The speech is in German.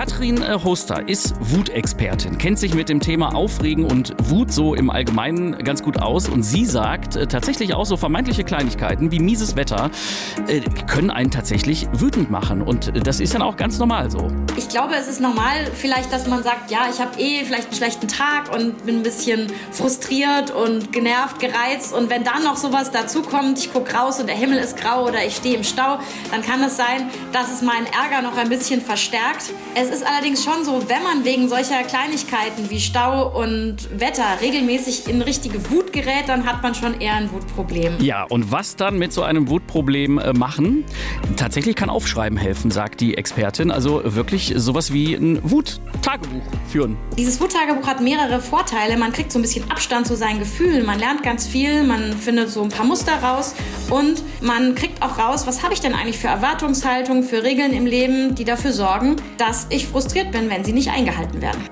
Katrin äh, Hoster ist Wutexpertin, kennt sich mit dem Thema Aufregen und Wut so im Allgemeinen ganz gut aus und sie sagt äh, tatsächlich auch so vermeintliche Kleinigkeiten wie mieses Wetter äh, können einen tatsächlich wütend machen und das ist dann auch ganz normal so. Ich glaube, es ist normal vielleicht, dass man sagt, ja, ich habe eh vielleicht einen schlechten Tag und bin ein bisschen frustriert und genervt, gereizt und wenn dann noch sowas dazu kommt, ich gucke raus und der Himmel ist grau oder ich stehe im Stau, dann kann es sein, dass es meinen Ärger noch ein bisschen verstärkt. Es ist allerdings schon so, wenn man wegen solcher Kleinigkeiten wie Stau und Wetter regelmäßig in richtige Wut gerät, dann hat man schon eher ein Wutproblem. Ja, und was dann mit so einem Wutproblem äh, machen? Tatsächlich kann Aufschreiben helfen, sagt die Expertin. Also wirklich sowas wie ein Wuttagebuch führen. Dieses Wuttagebuch hat mehrere Vorteile. Man kriegt so ein bisschen Abstand zu seinen Gefühlen, man lernt ganz viel, man findet so ein paar Muster raus und man kriegt auch raus, was habe ich denn eigentlich für Erwartungshaltungen, für Regeln im Leben, die dafür sorgen, dass ich frustriert bin, wenn sie nicht eingehalten werden.